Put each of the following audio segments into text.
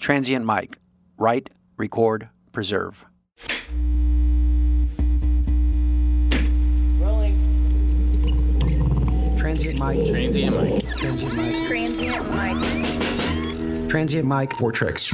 Transient Mic. Write, record, preserve. Rolling. Transient Mic. Transient mic. Transient Mic. Transient mic. Transient Mic for tricks.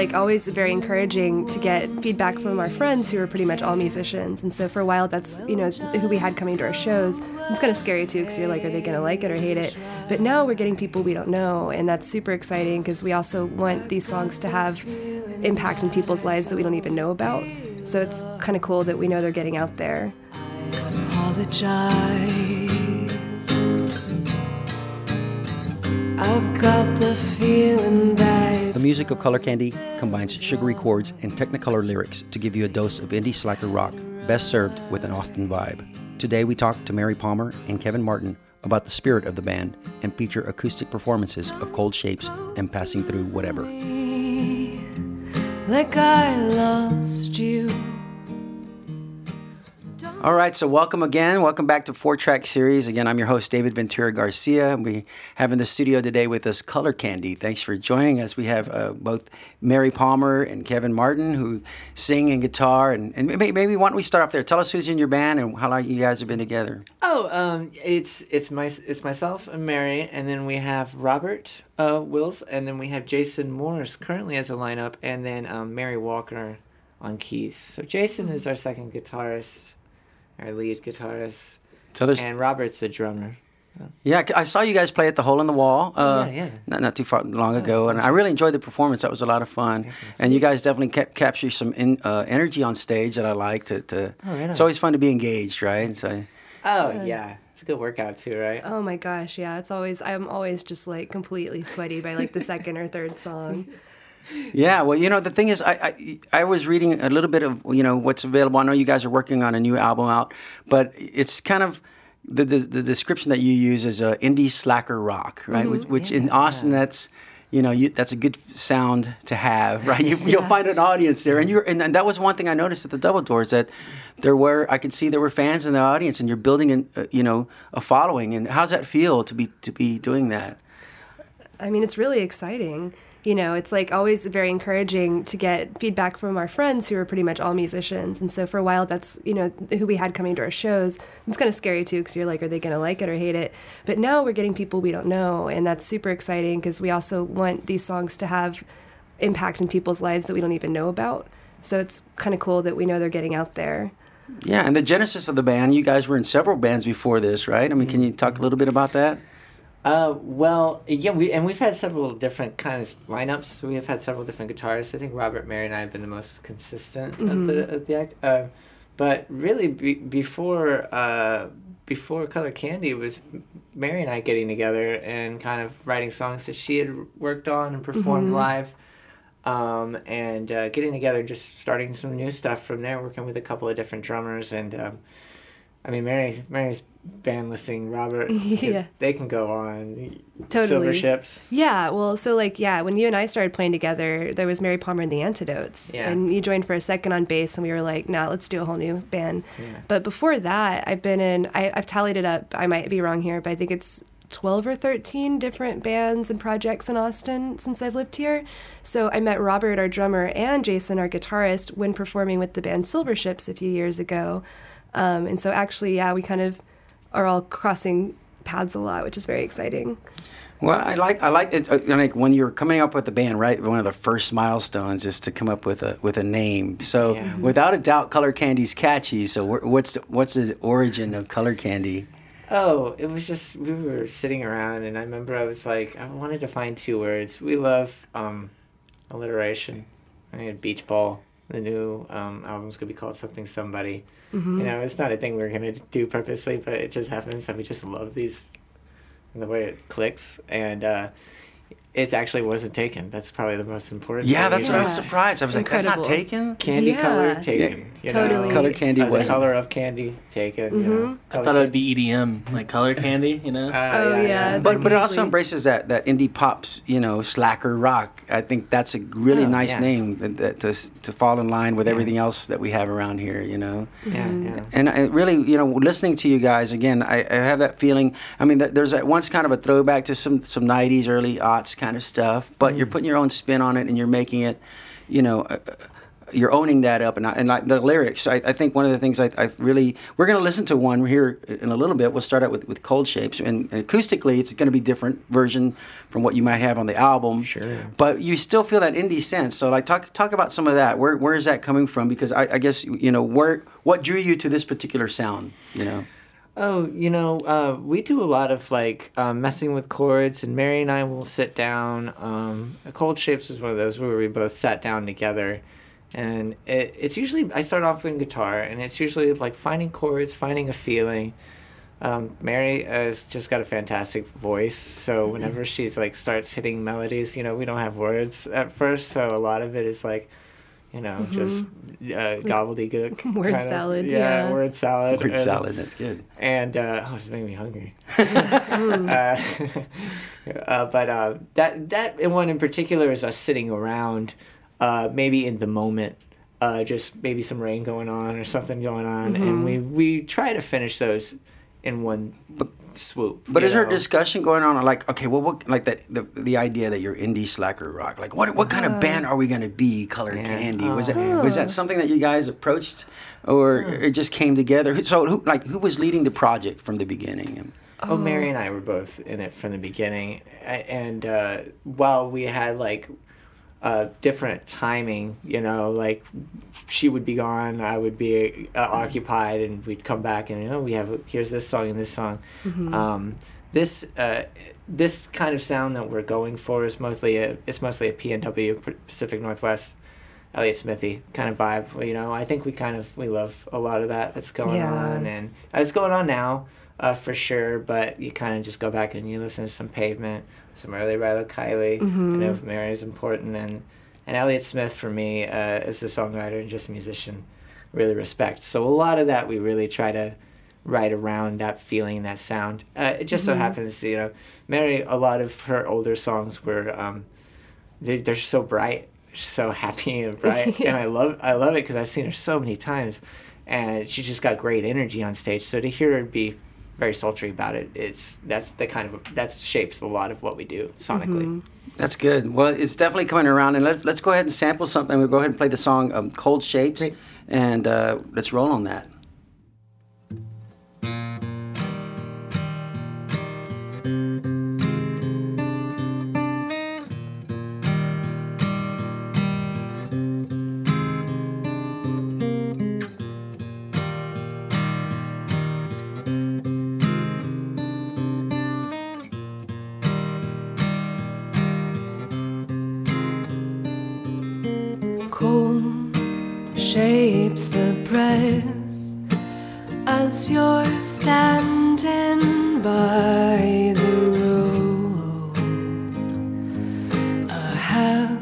Like always very encouraging to get feedback from our friends who are pretty much all musicians. And so for a while, that's you know who we had coming to our shows. It's kind of scary too because you're like, are they gonna like it or hate it? But now we're getting people we don't know, and that's super exciting because we also want these songs to have impact in people's lives that we don't even know about. So it's kind of cool that we know they're getting out there. I've got the feeling that The music of Color Candy combines sugary chords and Technicolor lyrics to give you a dose of indie slacker rock, best served with an Austin vibe. Today we talk to Mary Palmer and Kevin Martin about the spirit of the band and feature acoustic performances of Cold Shapes and Passing Through Whatever. like I lost you. All right, so welcome again. Welcome back to Four Track Series. Again, I'm your host, David Ventura Garcia. We have in the studio today with us Color Candy. Thanks for joining us. We have uh, both Mary Palmer and Kevin Martin who sing and guitar. And, and maybe, maybe why don't we start off there? Tell us who's in your band and how long you guys have been together. Oh, um, it's it's my it's myself and Mary, and then we have Robert uh, Wills, and then we have Jason Morris currently as a lineup, and then um, Mary Walker on keys. So Jason is our second guitarist, our lead guitarist, So there's, and Robert's the drummer. yeah, I saw you guys play at the Hole in the Wall. Uh, yeah, yeah. Not, not too far long ago, and I really enjoyed the performance. That was a lot of fun, and you guys definitely kept capture some in, uh, energy on stage that I like. To, to Oh, right it's always fun to be engaged, right? So. Oh yeah, it's a good workout too, right? Oh my gosh, yeah, it's always I'm always just like completely sweaty by like the second or third song. Yeah, well, you know, the thing is, I, I I was reading a little bit of you know what's available. I know you guys are working on a new album out, but it's kind of the the, the description that you use is uh, indie slacker rock, right? Which, which in Austin, that's you know, you, that's a good sound to have, right? You, You'll find an audience there, and you're and, and that was one thing I noticed at the Double Doors that there were I could see there were fans in the audience, and you're building an uh, you know a following. And how's that feel to be to be doing that? I mean, it's really exciting. You know, it's like always very encouraging to get feedback from our friends who are pretty much all musicians. And so for a while, that's, you know, who we had coming to our shows. It's kind of scary too because you're like, are they going to like it or hate it? But now we're getting people we don't know. And that's super exciting because we also want these songs to have impact in people's lives that we don't even know about. So it's kind of cool that we know they're getting out there. Yeah, and the genesis of the band, you guys were in several bands before this, right? I mean, can mm-hmm. you talk a little bit about that? Uh, well, yeah, we and we've had several different kind of lineups. We have had several different guitarists. I think Robert, Mary, and I have been the most consistent of the of the act. Uh, but really, be, before uh, before Color Candy was Mary and I getting together and kind of writing songs that she had worked on and performed live. Um, and uh, getting together, just starting some new stuff from there, working with a couple of different drummers, and um, I mean, Mary, Mary's band listing, Robert, Yeah. they can go on. Totally. Silver Ships. Yeah, well, so like, yeah, when you and I started playing together, there was Mary Palmer and the Antidotes. Yeah. And you joined for a second on bass, and we were like, nah, let's do a whole new band. But before that, I've been in, I, I've tallied it up. I might be wrong here, but I think it's 12 or 13 different bands and projects in Austin since I've lived here. So I met Robert, our drummer, and Jason, our guitarist, when performing with the band Silver Ships a few years ago. Um, and so actually, yeah, we kind of are all crossing paths a lot, which is very exciting. Well, I like I like it. Uh, like when you're coming up with the band, right? One of the first milestones is to come up with a with a name. So, Yeah. without a doubt, Color Candy's catchy. So, what's the, what's the origin of Color Candy? Oh, it was just we were sitting around, and I remember I was like, I wanted to find two words. We love um, alliteration. I had Beach Ball. The new um, album's gonna be called something somebody. You know, it's not a thing we're gonna do purposely, but it just happens that we just love these, and the way it clicks. And uh, it actually wasn't taken. That's probably the most important. Yeah, thing. that's what I was surprised. I was like, that's not taken. Candy Yeah. color taken. You Totally. know? Color candy Uh, the wasn't. color of candy taken. You know? I thought it would be EDM, like color candy, you know? Uh, Oh, yeah. But but it also embraces that that indie pop, you know, slacker rock. I think that's a really Oh, nice yeah. name that, that to to fall in line with everything else that we have around here. You know. Yeah, yeah. And I really, you know, listening to you guys again, I, I have that feeling. I mean, that there's at once kind of a throwback to some some '90s, early aughts kind of stuff, but you're putting your own spin on it and you're making it, you know. Uh, you're owning that up, and I, and like the lyrics. I, I think one of the things I, I really we're going to listen to one here in a little bit. We'll start out with, with Cold Shapes, and, and acoustically, it's going to be different version from what you might have on the album. Sure. But you still feel that indie sense. So like talk talk about some of that. Where where is that coming from? Because I, I guess you know where what drew you to this particular sound. You know. Oh, you know, uh, we do a lot of like um, messing with chords, and Mary and I will sit down. Um, Cold Shapes is one of those where we both sat down together, and it, it's usually I start off with guitar, and it's usually like finding chords, finding a feeling. Um, Mary has just got a fantastic voice, so whenever she's like starts hitting melodies, you know, we don't have words at first, so a lot of it is like, you know, just uh, gobbledygook. Word kind of- salad, yeah, yeah. word salad. Word and- salad. That's good. and uh, oh, it's making me hungry. uh, uh, but uh, that that one in particular is us sitting around, uh, maybe in the moment, uh, just maybe some rain going on or something going on, and we we try to finish those in one swoop. But is there a discussion going on? Like, okay, well, what, like that the the idea that you're indie slacker rock. Like, what what kind of band are we going to be? Color Yeah. Candy. Was that was that something that you guys approached, or it just came together? So, who like who was leading the project from the beginning? Oh, Mary and I were both in it from the beginning, and uh, while we had like uh, different timing, you know, like she would be gone, I would be uh, occupied, and we'd come back, and you know, we have here's this song and this song. Um, this uh, this kind of sound that we're going for is mostly a it's mostly a PNW Pacific Northwest. Elliott Smithy kind of vibe, you know. I think we kind of we love a lot of that that's going Yeah. on, and it's going on now uh, for sure. But you kind of just go back and you listen to some Pavement, some early Rilo Kiley. I know Mary is important, and and Elliott Smith for me uh, as a songwriter and just a musician, really respect. So a lot of that we really try to write around that feeling, that sound. Uh, it just so happens, you know, Mary. A lot of her older songs were um, they they're so bright, so happy and bright, and I love I love it because I've seen her so many times, and she's just got great energy on stage. So to hear her be very sultry about it, it's that's the kind of that shapes a lot of what we do sonically. That's good. Well, it's definitely coming around, and let's let's go ahead and sample something. We'll go ahead and play the song um, "Cold Shapes," Great. and uh, let's roll on that. Shapes the breath as you're standing by the road. A half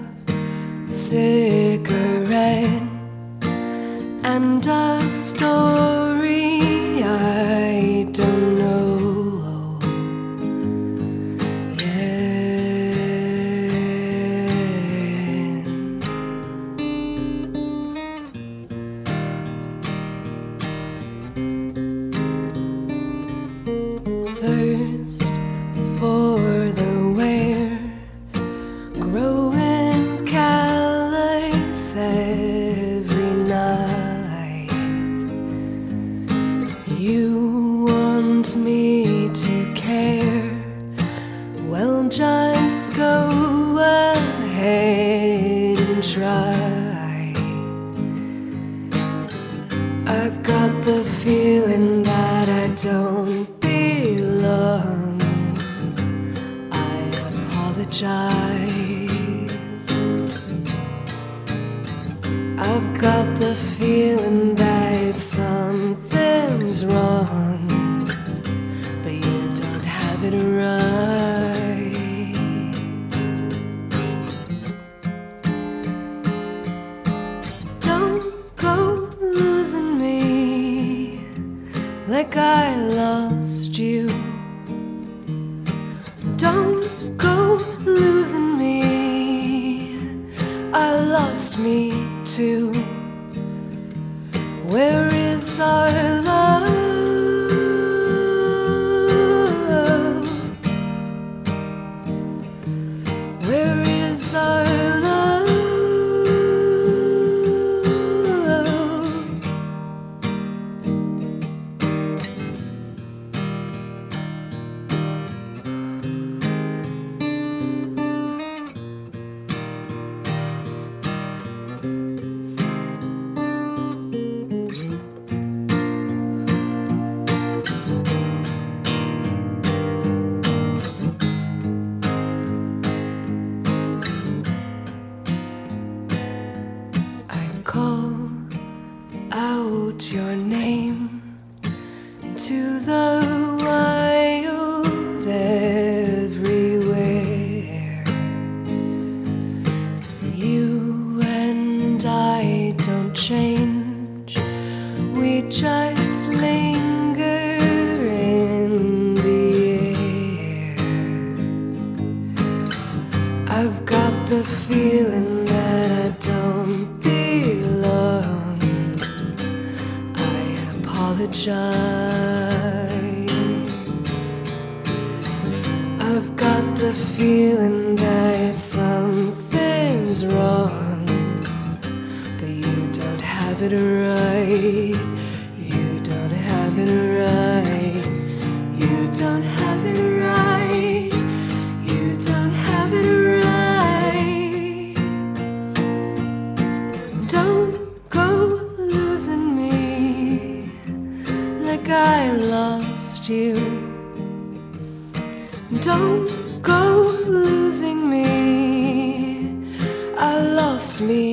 got the feeling that I don't belong. I apologize. I've got the feeling that something's wrong, like I lost you. Don't go losing me. I lost me too. Where is our I've got the feeling that something's wrong, but you don't have it right. You don't have it right. You don't have it right. Don't go losing me. I lost me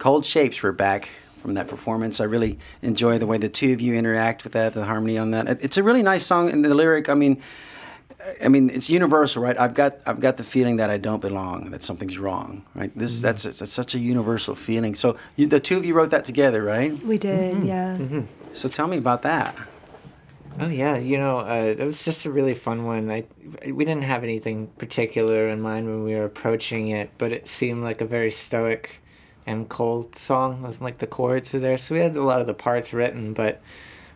Cold Shapes were back from that performance. I really enjoy the way the two of you interact with that, the harmony on that. It's a really nice song, and the lyric. I mean, I mean, it's universal, right? I've got I've got the feeling that I don't belong, that something's wrong, right? This mm-hmm. that's it's, such a universal feeling. So you, the two of you wrote that together, right? We did, mm-hmm. yeah. Mm-hmm. So tell me about that. Oh yeah, you know, uh, it was just a really fun one. I we didn't have anything particular in mind when we were approaching it, but it seemed like a very stoic and cold song. Wasn't like the chords are there, so we had a lot of the parts written, but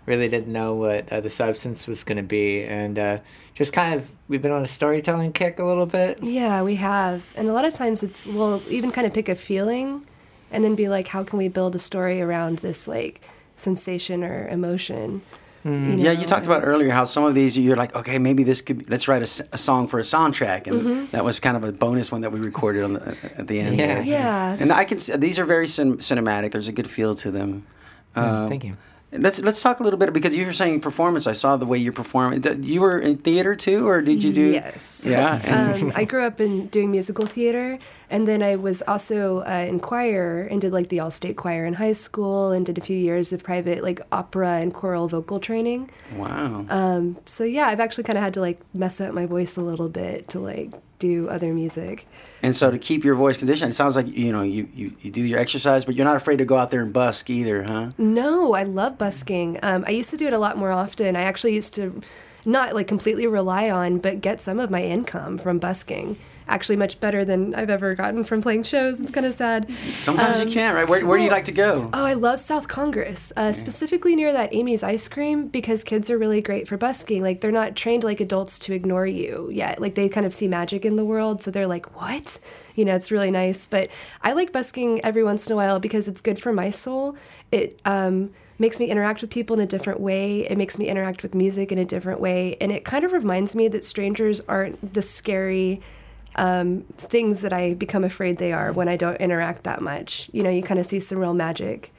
really didn't know what uh, the substance was going to be, and uh, just kind of we've been on a storytelling kick a little bit. Yeah, we have. And a lot of times it's, we'll even kind of pick a feeling and then be like, how can we build a story around this, like, sensation or emotion? You Yeah, you talked about earlier how some of these you're like, okay, maybe this could. Be, let's write a song for a soundtrack, and mm-hmm. that was kind of a bonus one that we recorded on the, at the end. Yeah. there. Yeah. And I can. s- These are very cin- cinematic. There's a good feel to them. Mm, um, Thank you. Let's let's talk a little bit because you were saying performance. I saw the way you perform. You were in theater too, or did you do? Yes. Yeah. Um, I grew up in doing musical theater, and then I was also uh, in choir and did like the all-state choir in high school, and did a few years of private like opera and choral vocal training. wow. Um, so yeah, I've actually kind of had to like mess up my voice a little bit to like do other music. And so to keep your voice conditioned, it sounds like you know you, you you do your exercise, but you're not afraid to go out there and busk either, huh? No, I love busking. Um, I used to do it a lot more often. I actually used to not like completely rely on, but get some of my income from busking. Actually, much better than I've ever gotten from playing shows. It's kind of sad. Sometimes you can't, right? Where, where do you like to go? Oh, I love South Congress, uh, specifically near that Amy's Ice Cream because kids are really great for busking. Like they're not trained like adults to ignore you yet. Like they kind of see magic in the world, so they're like, "What?" You know, it's really nice. But I like busking every once in a while because it's good for my soul. It um, makes me interact with people in a different way. It makes me interact with music in a different way, and it kind of reminds me that strangers aren't the scary um, things that I become afraid they are when I don't interact that much. You know, you kind of see some real magic.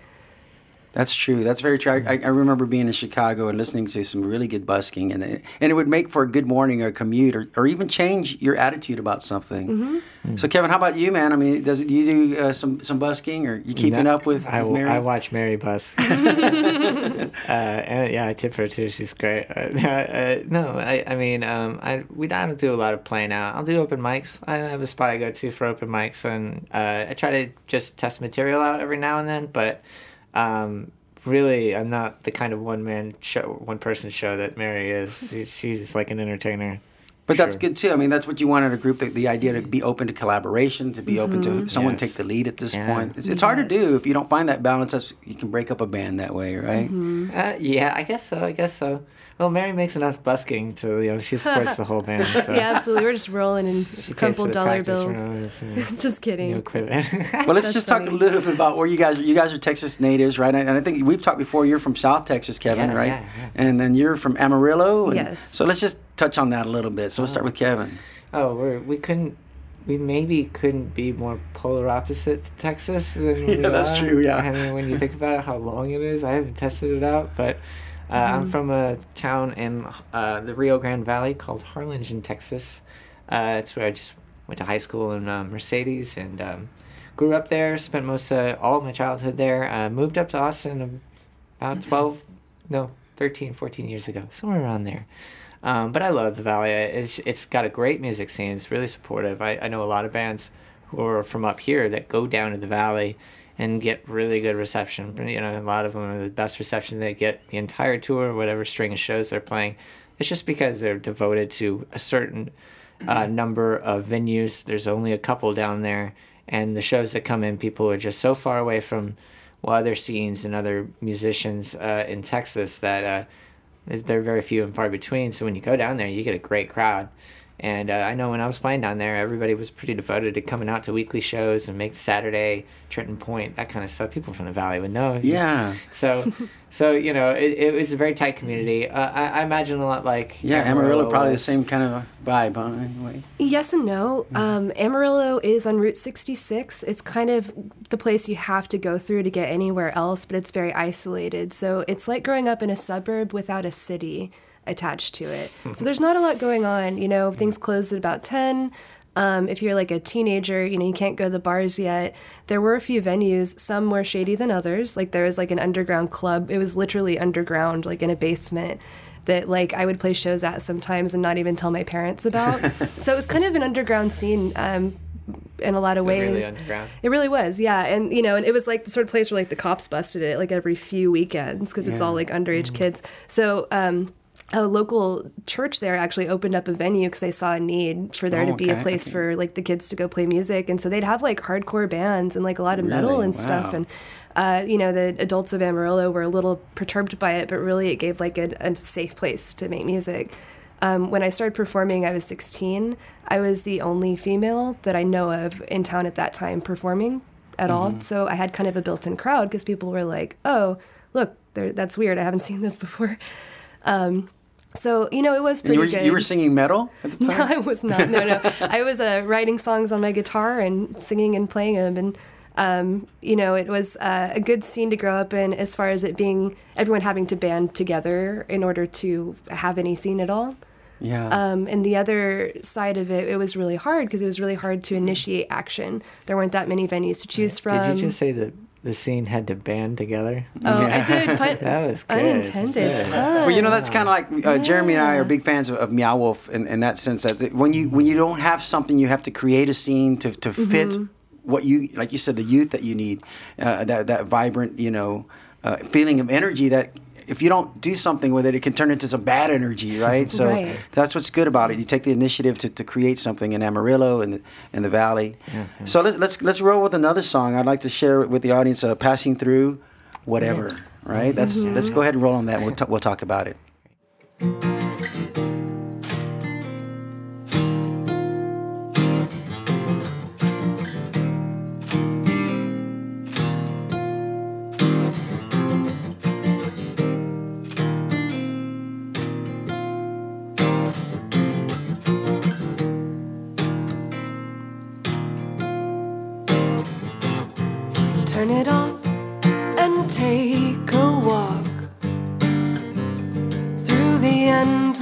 That's true. That's very true. I, I remember being in Chicago and listening to some really good busking, and it, and it would make for a good morning or commute, or, or even change your attitude about something. Mm-hmm. So, Kevin, how about you, man? I mean, does it, do you do uh, some some busking, or you keeping No, up with, I, with Mary? I watch Mary Bus. uh, and yeah, I tip her too. She's great. Uh, uh, no, I, I mean, um, I we don't do a lot of playing out. I'll do open mics. I have a spot I go to for open mics, and uh, I try to just test material out every now and then. But um, really, I'm not the kind of one man show, one person show that Mary is. She, she's like an entertainer. But that's Sure. good too. I mean, that's what you want in a group. The, the idea to be open to collaboration, to be open to someone Yes. take the lead at this Yeah. point. It's, it's hard to do if you don't find that balance. That's, you can break up a band that way, right? Uh, yeah, I guess so. I guess so. Well, Mary makes enough busking to you know she supports the whole band. So. Yeah, absolutely. We're just rolling in She crumpled dollar bills. and Just kidding. new equipment. Well, let's That's just talk a little bit about where you guys are. You guys are Texas natives, right? And I think we've talked before. You're from South Texas, Kevin, Yeah, right? yeah, yeah. And then you're from Amarillo. and- Yes. So let's just touch on that a little bit. So we'll start with oh. Kevin. oh, we're we couldn't. We maybe couldn't be more polar opposite to Texas than we Yeah, that's are. true, yeah. I mean, when you think about it, how long it is, I haven't tested it out, but uh, I'm from a town in uh, the Rio Grande Valley called Harlingen, Texas. Uh, it's where I just went to high school in uh, Mercedes and um, grew up there. Spent most uh, all of my childhood there. Uh, moved up to Austin about 12, no, 13, 14 years ago, somewhere around there. Um, but I love the Valley. It's, it's got a great music scene. It's really supportive. I, I know a lot of bands who are from up here that go down to the Valley and get really good reception. You know, a lot of them are the best reception they get the entire tour, whatever string of shows they're playing. It's just because they're devoted to a certain uh, number of venues. There's only a couple down there, and the shows that come in, people are just so far away from well, other scenes and other musicians uh, in Texas that uh, they're very few and far between. So when you go down there, you get a great crowd. And uh, I know when I was playing down there, everybody was pretty devoted to coming out to weekly shows and make Saturday, Trenton Point, that kind of stuff. People from the valley would know. Yeah. So, so you know, it, it was a very tight community. Uh, I, I imagine a lot like Yeah, Amarillo, probably the same kind of vibe, huh? Anyway. Yes and no. Um, Amarillo is on Route 66. It's kind of the place you have to go through to get anywhere else, but it's very isolated. So it's like growing up in a suburb without a city attached to it. so there's not a lot going on. You know, things close at about 10. Um, if you're like a teenager, you know, you can't go to the bars yet. There were a few venues, some more shady than others. Like there was like an underground club. It was literally underground, like in a basement that like I would play shows at sometimes and not even tell my parents about. so it was kind of an underground scene um, in a lot of ways. really? It really was, yeah. And you know, and it was like the sort of place where like the cops busted it like every few weekends because it's all like underage kids. So um, a local church there actually opened up a venue because they saw a need for there Oh, to be okay, a place for like the kids to go play music, and so they'd have like hardcore bands and like a lot of metal Really? and stuff. And uh, you know, the adults of Amarillo were a little perturbed by it, but really it gave like a, a safe place to make music. Um, when I started performing, I was 16. I was the only female that I know of in town at that time performing at all. So I had kind of a built in crowd because people were like, oh, look, that's weird. I haven't seen this before. Um, so, you know, it was pretty you were, good. you were singing metal at the time. No. I was not. No, no. I was uh, writing songs on my guitar and singing and playing them. And, um, you know, it was uh, a good scene to grow up in as far as it being everyone having to band together in order to have any scene at all. yeah. Um, and the other side of it, it was really hard because it was really hard to initiate action. There weren't that many venues to choose from. Did you just say that the scene had to band together? oh, Yeah. I did. Fun- That was good. unintended. Good. Well, you know that's kind of like uh, Jeremy and I are big fans of, of Meow Wolf in, in that sense that when you when you don't have something, you have to create a scene to, to fit what you like. You said the youth that you need, uh, that that vibrant, you know, uh, feeling of energy that. If you don't do something with it, it can turn into some bad energy, right? So Right. that's what's good about it. You take the initiative to, to create something in Amarillo and the, in the valley. So let's let's let's roll with another song. I'd like to share it with the audience. Uh, Passing through, whatever. Right? That's let's go ahead and roll on that. We'll t- we'll talk about it.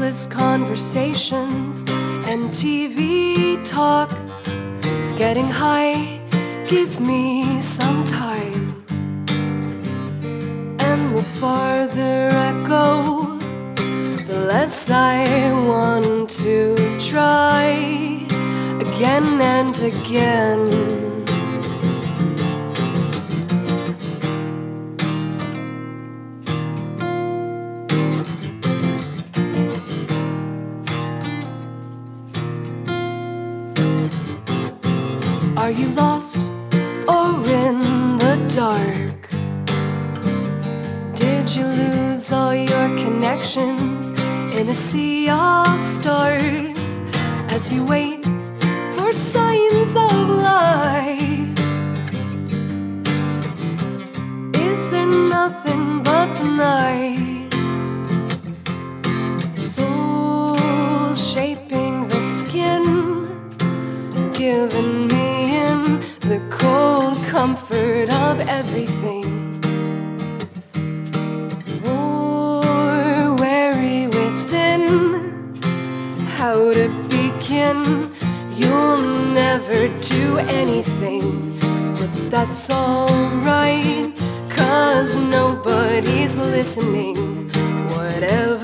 Endless conversations and TV talk. Getting high gives me some time. And the farther I go, the less I want to try again and again. In a sea of stars as you wait for signs of life? Is there nothing but the night? Soul shaping the skin giving me in the cold comfort of everything. How to begin? You'll never do anything, but that's alright, cause nobody's listening. Whatever,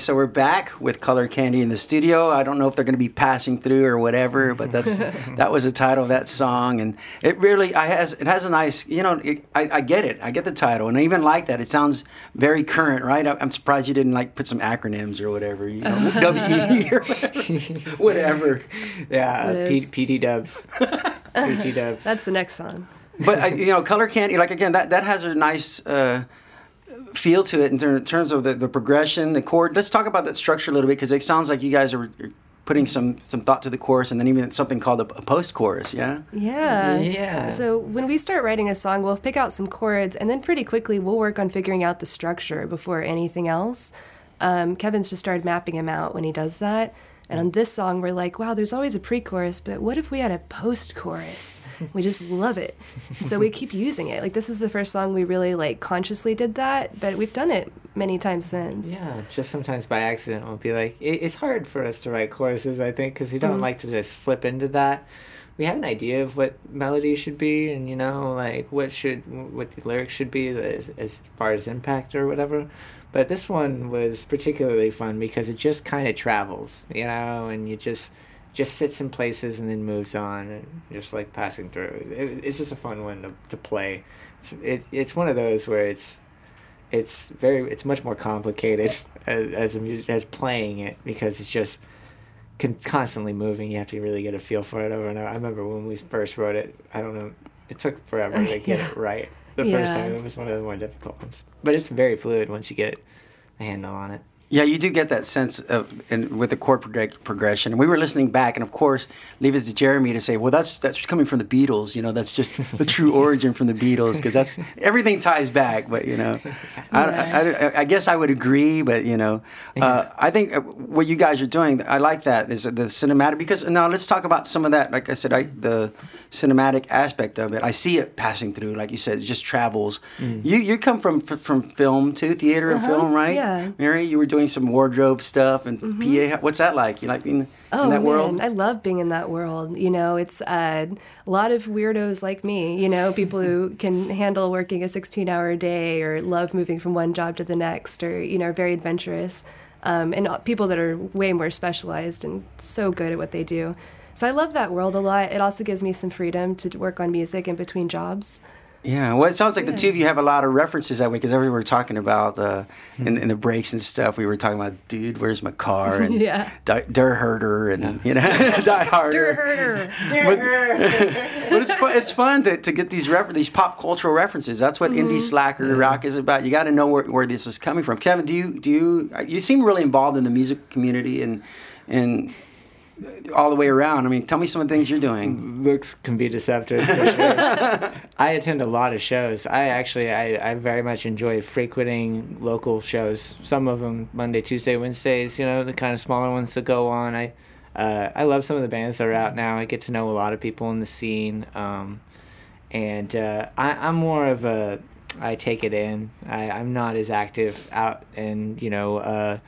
so we're back with Color Candy in the studio. I don't know if they're going to be passing through or whatever, but that's that was the title of that song, and it really I has it has a nice you know it, I, I get it I get the title and I even like that it sounds very current right I, I'm surprised you didn't like put some acronyms or whatever you know WE or whatever Yeah, What P- is? PD dubs. PT dubs. That's the next song. but I, you know, color candy, like again, that that has a nice uh, feel to it in, ter- in terms of the, the progression, the chord. Let's talk about that structure a little bit because it sounds like you guys are, are putting some some thought to the chorus, and then even something called a, a post chorus. Yeah. Yeah. Yeah. So when we start writing a song, we'll pick out some chords, and then pretty quickly we'll work on figuring out the structure before anything else. Um, Kevin's just started mapping him out when he does that. And on this song, we're like, wow, there's always a pre chorus, but what if we had a post chorus? We just love it. So we keep using it. Like, this is the first song we really, like, consciously did that, but we've done it many times since. Yeah, just sometimes by accident we'll be like, it, it's hard for us to write choruses, I think, because we don't mm-hmm. like to just slip into that. We have an idea of what melody should be, and you know, like what should what the lyrics should be as, as far as impact or whatever. But this one was particularly fun because it just kind of travels, you know, and you just just sits in places and then moves on, and just like passing through. It, it's just a fun one to, to play. It's it, it's one of those where it's it's very it's much more complicated as as, a as playing it because it's just con- constantly moving. You have to really get a feel for it over and over. I remember when we first wrote it. I don't know. It took forever to get Yeah. it right. The first Yeah. time it was one of the more difficult ones, but it's very fluid once you get a handle on it. Yeah, you do get that sense of, and with the chord progression. And we were listening back, and of course, leave it to Jeremy to say, "Well, that's that's coming from the Beatles. You know, that's just the true origin from the Beatles because that's everything ties back." But you know, I, I, I, I guess I would agree. But you know, uh, I think uh, what you guys are doing, I like that is the cinematic. Because now let's talk about some of that. Like I said, I, the cinematic aspect of it. I see it passing through, like you said, it just travels. You you come from from film too, theater and film, right? yeah. Mary, you were doing some wardrobe stuff and PA. What's that like? You like being Oh in that man, world? I love being in that world. You know, it's uh, a lot of weirdos like me. You know, people who can handle working a sixteen-hour day or love moving from one job to the next, or you know, are very adventurous, um, and uh, people that are way more specialized and so good at what they do. So I love that world a lot. It also gives me some freedom to work on music in between jobs. Yeah, well, it sounds like the two of you have a lot of references that way because we were talking about uh, in, in the breaks and stuff. We were talking about, dude, where's my car? And Yeah. Die, Der Herder and, you know, Die Harder. Der Herder. Der Herder. but it's fun, it's fun to, to get these refer- these pop cultural references. That's what indie slacker rock is about. You got to know where, where this is coming from. Kevin, do you do you you seem really involved in the music community and and all the way around? I mean, tell me some of the things you're doing. Looks can be deceptive. Sure. I attend a lot of shows. I actually I, I very much enjoy frequenting local shows. Some of them Monday, Tuesday, Wednesdays. You know the kind of smaller ones that go on. I uh, I love some of the bands that are out now. I get to know a lot of people in the scene. Um, and uh, I, I'm more of a I take it in. I, I'm not as active out and you know uh,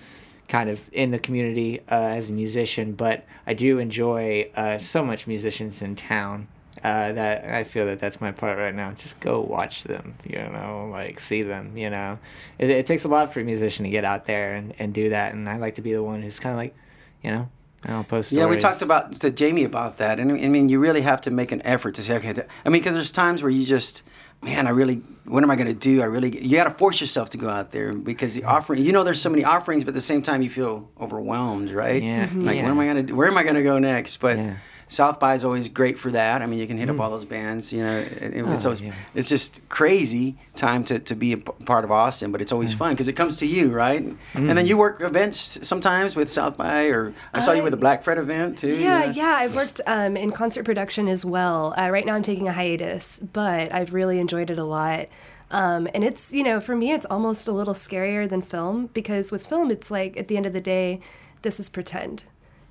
kind of in the community uh, as a musician, but I do enjoy uh, so much musicians in town. Uh, that I feel that that's my part right now. Just go watch them, you know, like see them, you know. It, it takes a lot for a musician to get out there and, and do that, and I like to be the one who's kind of like, you know, I'll post. Yeah, we talked about to Jamie about that, and I mean, you really have to make an effort to say, okay. I mean, because there's times where you just, man, I really, what am I going to do? I really, you got to force yourself to go out there because the offering, you know, there's so many offerings, but at the same time, you feel overwhelmed, right? Yeah, Mhm. Like, yeah. what am I going to do? Where am I going to go next? But Yeah. South by is always great for that. I mean, you can hit up all those bands. You know, it, it- it's Oh, always, yeah. it's just crazy time to, to be a p- part of Austin, but it's always fun because it comes to you, right? And then you work events sometimes with South by, or I saw you Uh, with the Black Fret event too. Yeah, yeah. I've worked um, in concert production as well. Uh, right now, I'm taking a hiatus, but I've really enjoyed it a lot. Um, and it's, you know, for me, it's almost a little scarier than film because with film, it's like at the end of the day, this is pretend.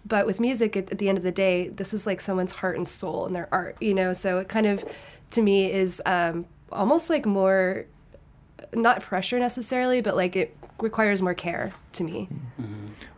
But with music, at, at the end of the day, this is like someone's heart and soul and their art, you know? So it kind of, to me, is um, almost like more, not pressure necessarily, but like it requires more care to me.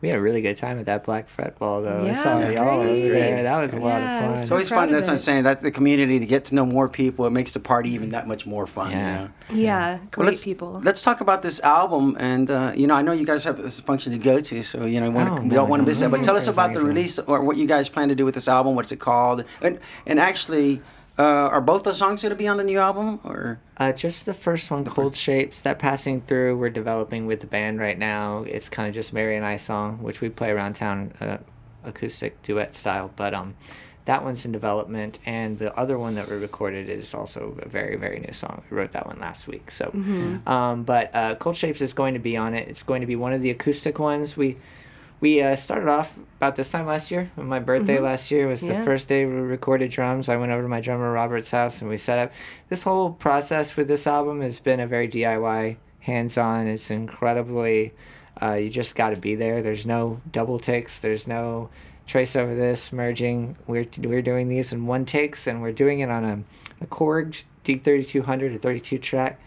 We had a really good time at that Black Fret Ball, though. I Yeah, saw it was y'all over great. there. That was a lot Yeah, it of was fun. It's always fun. of That's what I'm saying. That's the community to get to know more people. It makes the party even that much more fun. Yeah. You know? Yeah, great Well, let's, people. Let's talk about this album, and uh, you know, I know you guys have a function to go to, so you know, we, wanna, Oh, we no, don't want to no, miss that. But tell us about the as release or what you guys plan to do with this album. What's it called? And and actually, uh, are both the songs going to be on the new album? Or Uh, just the first one, the Cold Shapes. That passing through, we're developing with the band right now. It's kind of just Mary and I song, which we play around town, uh, acoustic duet style. But um, that one's in development, and the other one that we recorded is also a very very new song. We wrote that one last week. So, um, but uh, Cold Shapes is going to be on it. It's going to be one of the acoustic ones. We we uh, started off about this time last year. My birthday last year was the first day we recorded drums. I went over to my drummer Robert's house and we set up. This whole process with this album has been a very DIY, hands-on. It's incredibly. Uh, you just got to be there. There's no double takes. There's no trace over this merging. We're we're doing these in one takes, and we're doing it on a a Korg D3200, a 32 track.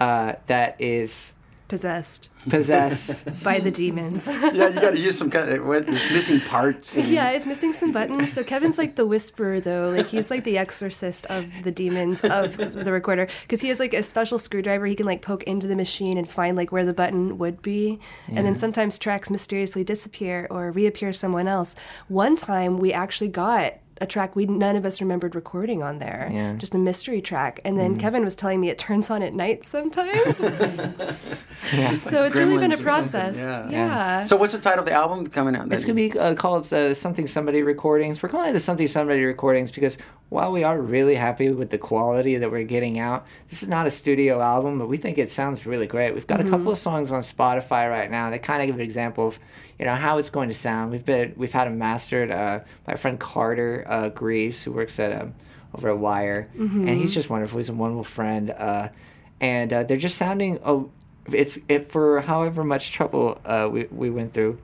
Uh, that is Possessed possessed. by the demons. yeah, you got to use some kind of what, it's missing parts. and- yeah, it's missing some buttons. So Kevin's like the whisperer, though. Like he's like the exorcist of the demons of the recorder, because he has like a special screwdriver. He can like poke into the machine and find like where the button would be. And then sometimes tracks mysteriously disappear or reappear someone else. One time we actually got a track we none of us remembered recording on there. Yeah. Mm-hmm. Just a mystery track. And then Kevin was telling me it turns on at night sometimes. so it's really been a process. yeah. Yeah. So what's the title of the album coming out? It's gonna be uh, called uh, Something Somebody Recordings. We're calling it the Something Somebody Recordings because while we are really happy with the quality that we're getting out, this is not a studio album, but we think it sounds really great. We've got a couple of songs on Spotify right now that kind of give an example of you know how it's going to sound. We've been we've had them mastered uh, by a friend Carter uh, Greaves who works at um, over at Wire, and he's just wonderful. He's a wonderful friend, uh, and uh, they're just sounding. Oh, it's it for however much trouble uh, we we went through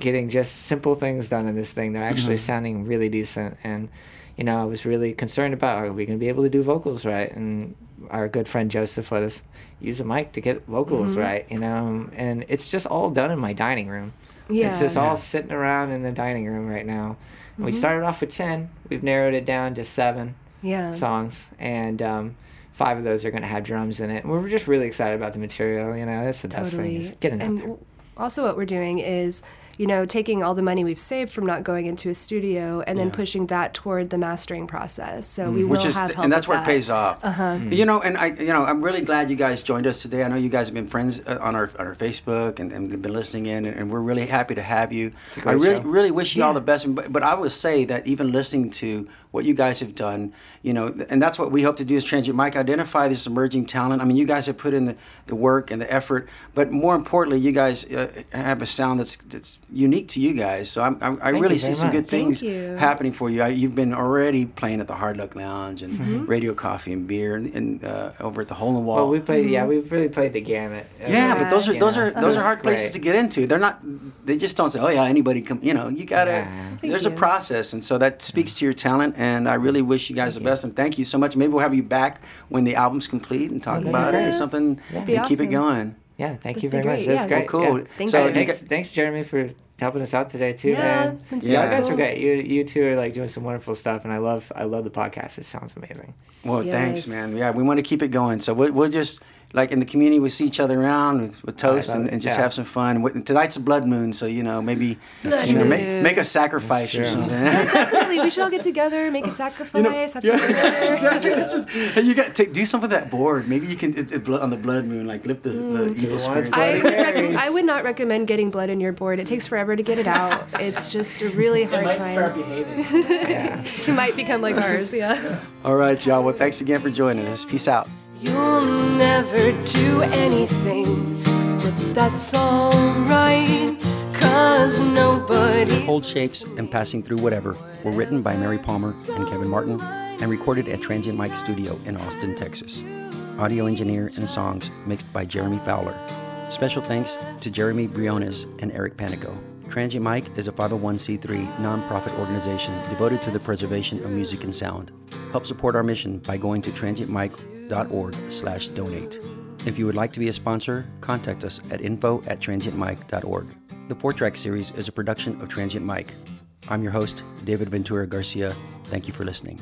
getting just simple things done in this thing. They're actually Mm-hmm. sounding really decent. And, you know, I was really concerned about are we going to be able to do vocals right? And our good friend Joseph let us use a mic to get vocals Mm-hmm. right, you know? And it's just all done in my dining room. Yeah. It's just Yeah. all sitting around in the dining room right now. We Mm-hmm. started off with 10. We've narrowed it down to seven yeah. songs. And, um, Five of those are going to have drums in it. We're just really excited about the material. You know, that's the best thing. Totally. Is getting out and there. w- also, what we're doing is, you know, taking all the money we've saved from not going into a studio and then pushing that toward the mastering process. So we will Mm. which is have help and that's with where it pays off. Uh-huh. You know, and I, you know, I'm really glad you guys joined us today. I know you guys have been friends uh, on our on our Facebook and, and been listening in, and, and we're really happy to have you. a I great really show. really wish you all the best. But, but I will say that even listening to what you guys have done, you know, and that's what we hope to do as Transient Mic, identify this emerging talent. I mean, you guys have put in the, the work and the effort, but more importantly, you guys uh, have a sound that's that's unique to you guys. So I'm, I, I really see some good much. Thank things happening for you. I, you've been already playing at the Hard Luck Lounge and Mm-hmm. Radio Coffee and Beer and, and uh, over at the Hole in the Wall. Well, we played. Yeah, Mm-hmm. we've really played the gamut. yeah, but those are those know, are those are hard places great. to get into. They're not. They just don't say, "Oh yeah, anybody come." You know, you gotta. Yeah. Thank there's a process, and so that speaks to your talent. And I really wish you guys the best. And thank you so much. Maybe we'll have you back when the album's complete and talk Okay. about it or something, That'd be and keep it going. Yeah, thank That'd you be very much. great, That's yeah. great. Well, cool. Yeah. Thank so you. if Thanks, thanks, Jeremy, for helping us out today too, Yeah, man. it's been Yeah, you super guys are cool. great. You you two are like doing some wonderful stuff, and I love I love the podcast. It sounds amazing. Well, thanks, Yes. man. Yeah, we want to keep it going. So we'll, we'll just like in the community, we see each other around with, with toast and, and just yeah. have some fun. What- Tonight's a blood moon, so you know maybe you know, make, make a sacrifice or Sure. something. Definitely, we should all get together, make a sacrifice, have some dinner. exactly. It's just, and you got take do something with that board. Maybe you can it, it, on the blood moon, like lift the, the mm. evil one spirit. I would, recommend, Marys. I would not recommend getting blood in your board. It takes forever to get it out. It's just a really hard It hard might start time. behaving. Yeah. It might become like ours, yeah. All right, y'all. Well, thanks again for joining us. Peace out. You'll never do anything, but that's alright, cause nobody. Cold Shapes and Passing Through Whatever were written by Mary Palmer and Kevin Martin and recorded at Transient Mic Studio in Austin, Texas. Audio engineer and songs mixed by Jeremy Fowler. Special thanks to Jeremy Briones and Eric Panico. Transient Mic is a 501c3 nonprofit organization devoted to the preservation of music and sound. Help support our mission by going to transientmic.org slash donate. If you would like to be a sponsor, contact us at info at transientmic.org. The four track series is a production of Transient Mic. I'm your host, David Ventura Garcia. Thank you for listening.